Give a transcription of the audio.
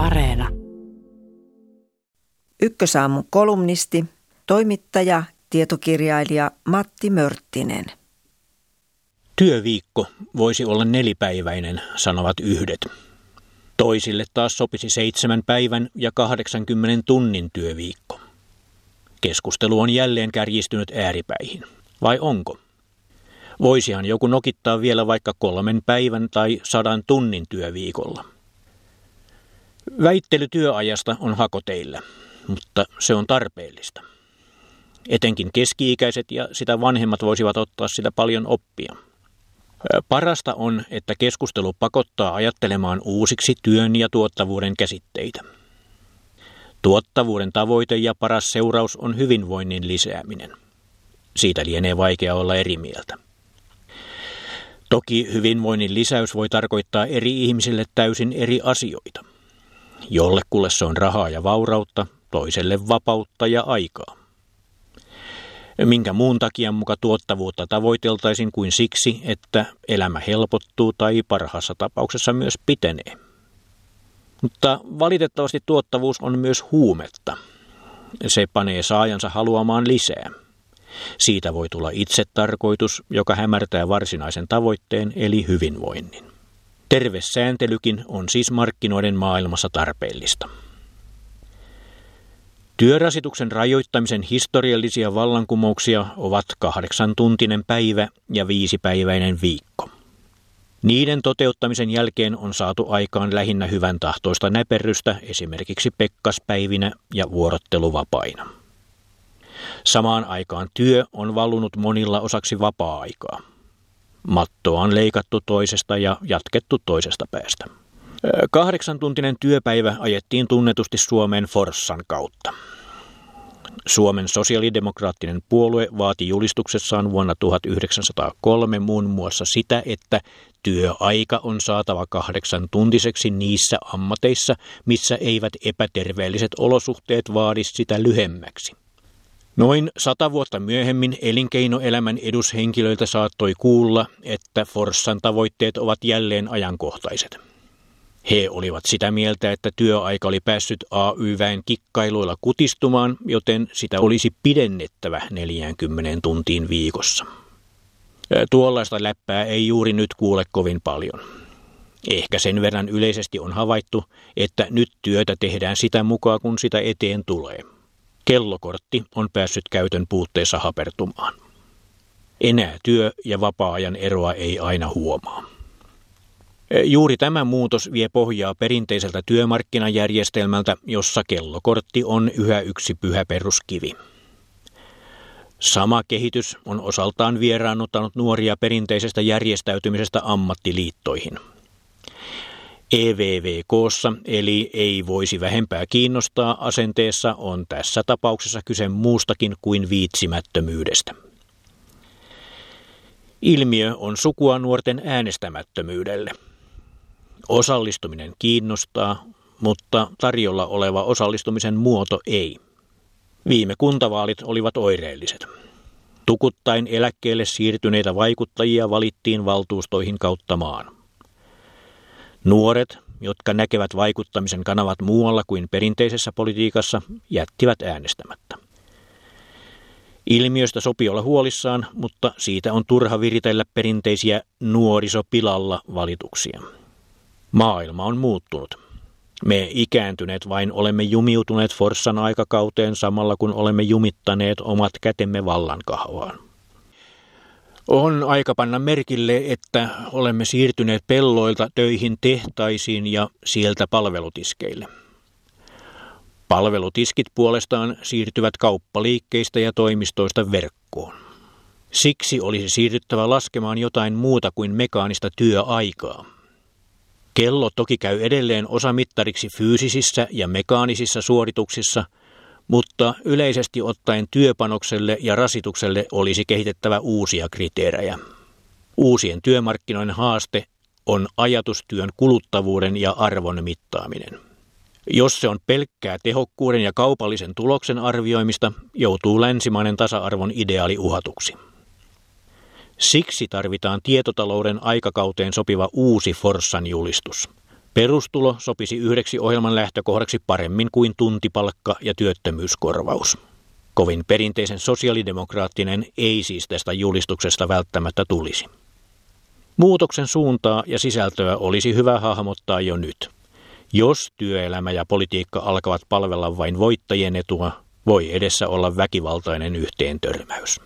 Areena. Ykkösaamun kolumnisti, toimittaja, tietokirjailija Matti Mörttinen. Työviikko voisi olla nelipäiväinen, sanovat yhdet. Toisille taas sopisi seitsemän päivän ja 80 tunnin työviikko. Keskustelu on jälleen kärjistynyt ääripäihin. Vai onko? Voisihan joku nokittaa vielä vaikka kolmen päivän tai sadan tunnin työviikolla. Väittely työajasta on hakoteillä, mutta se on tarpeellista. Etenkin keski-ikäiset ja sitä vanhemmat voisivat ottaa sitä paljon oppia. Parasta on, että keskustelu pakottaa ajattelemaan uusiksi työn ja tuottavuuden käsitteitä. Tuottavuuden tavoite ja paras seuraus on hyvinvoinnin lisääminen. Siitä lienee vaikea olla eri mieltä. Toki hyvinvoinnin lisäys voi tarkoittaa eri ihmisille täysin eri asioita. Jollekulle se on rahaa ja vaurautta, toiselle vapautta ja aikaa. Minkä muun takia muka tuottavuutta tavoiteltaisiin kuin siksi, että elämä helpottuu tai parhaassa tapauksessa myös pitenee. Mutta valitettavasti tuottavuus on myös huumetta. Se panee saajansa haluamaan lisää. Siitä voi tulla itsetarkoitus, joka hämärtää varsinaisen tavoitteen eli hyvinvoinnin. Terve sääntelykin on siis markkinoiden maailmassa tarpeellista. Työrasituksen rajoittamisen historiallisia vallankumouksia ovat kahdeksan tuntinen päivä ja viisipäiväinen viikko. Niiden toteuttamisen jälkeen on saatu aikaan lähinnä hyvän tahtoista näperrystä esimerkiksi pekkaspäivinä ja vuorotteluvapaina. Samaan aikaan työ on valunut monilla osaksi vapaa-aikaa. Mattoa on leikattu toisesta ja jatkettu toisesta päästä. Kahdeksantuntinen työpäivä ajettiin tunnetusti Suomeen Forssan kautta. Suomen sosiaalidemokraattinen puolue vaati julistuksessaan vuonna 1903 muun muassa sitä, että työaika on saatava kahdeksan tuntiseksi niissä ammateissa, missä eivät epäterveelliset olosuhteet vaadi sitä lyhemmäksi. Noin sata vuotta myöhemmin elinkeinoelämän edushenkilöiltä saattoi kuulla, että Forssan tavoitteet ovat jälleen ajankohtaiset. He olivat sitä mieltä, että työaika oli päässyt AY-väen kikkailuilla kutistumaan, joten sitä olisi pidennettävä 40 tuntiin viikossa. Tuollaista läppää ei juuri nyt kuule kovin paljon. Ehkä sen verran yleisesti on havaittu, että nyt työtä tehdään sitä mukaan, kun sitä eteen tulee. Kellokortti on päässyt käytön puutteessa hapertumaan. Enää työ- ja vapaa-ajan eroa ei aina huomaa. Juuri tämä muutos vie pohjaa perinteiseltä työmarkkinajärjestelmältä, jossa kellokortti on yhä yksi pyhä peruskivi. Sama kehitys on osaltaan vieraannuttanut nuoria perinteisestä järjestäytymisestä ammattiliittoihin. EVVKssa, eli ei voisi vähempää kiinnostaa asenteessa, on tässä tapauksessa kyse muustakin kuin viitsimättömyydestä. Ilmiö on sukua nuorten äänestämättömyydelle. Osallistuminen kiinnostaa, mutta tarjolla oleva osallistumisen muoto ei. Viime kuntavaalit olivat oireelliset. Tukuttain eläkkeelle siirtyneitä vaikuttajia valittiin valtuustoihin kautta maan. Nuoret, jotka näkevät vaikuttamisen kanavat muualla kuin perinteisessä politiikassa, jättivät äänestämättä. Ilmiöstä sopii olla huolissaan, mutta siitä on turha viritellä perinteisiä nuorisopilalla valituksia. Maailma on muuttunut. Me ikääntyneet vain olemme jumiutuneet Forssan aikakauteen samalla kun olemme jumittaneet omat kätemme vallankahvaan. On aika panna merkille, että olemme siirtyneet pelloilta töihin tehtaisiin ja sieltä palvelutiskeille. Palvelutiskit puolestaan siirtyvät kauppaliikkeistä ja toimistoista verkkoon. Siksi olisi siirryttävä laskemaan jotain muuta kuin mekaanista työaikaa. Kello toki käy edelleen osamittariksi fyysisissä ja mekaanisissa suorituksissa, mutta yleisesti ottaen työpanokselle ja rasitukselle olisi kehitettävä uusia kriteerejä. Uusien työmarkkinoiden haaste on ajatustyön kuluttavuuden ja arvon mittaaminen. Jos se on pelkkää tehokkuuden ja kaupallisen tuloksen arvioimista, joutuu länsimainen tasa-arvon ideaali uhatuksi. Siksi tarvitaan tietotalouden aikakauteen sopiva uusi Forssan julistus. Perustulo sopisi yhdeksi ohjelman lähtökohdaksi paremmin kuin tuntipalkka ja työttömyyskorvaus. Kovin perinteisen sosiaalidemokraattinen ei siis tästä julistuksesta välttämättä tulisi. Muutoksen suuntaa ja sisältöä olisi hyvä hahmottaa jo nyt. Jos työelämä ja politiikka alkavat palvella vain voittajien etua, voi edessä olla väkivaltainen yhteentörmäys.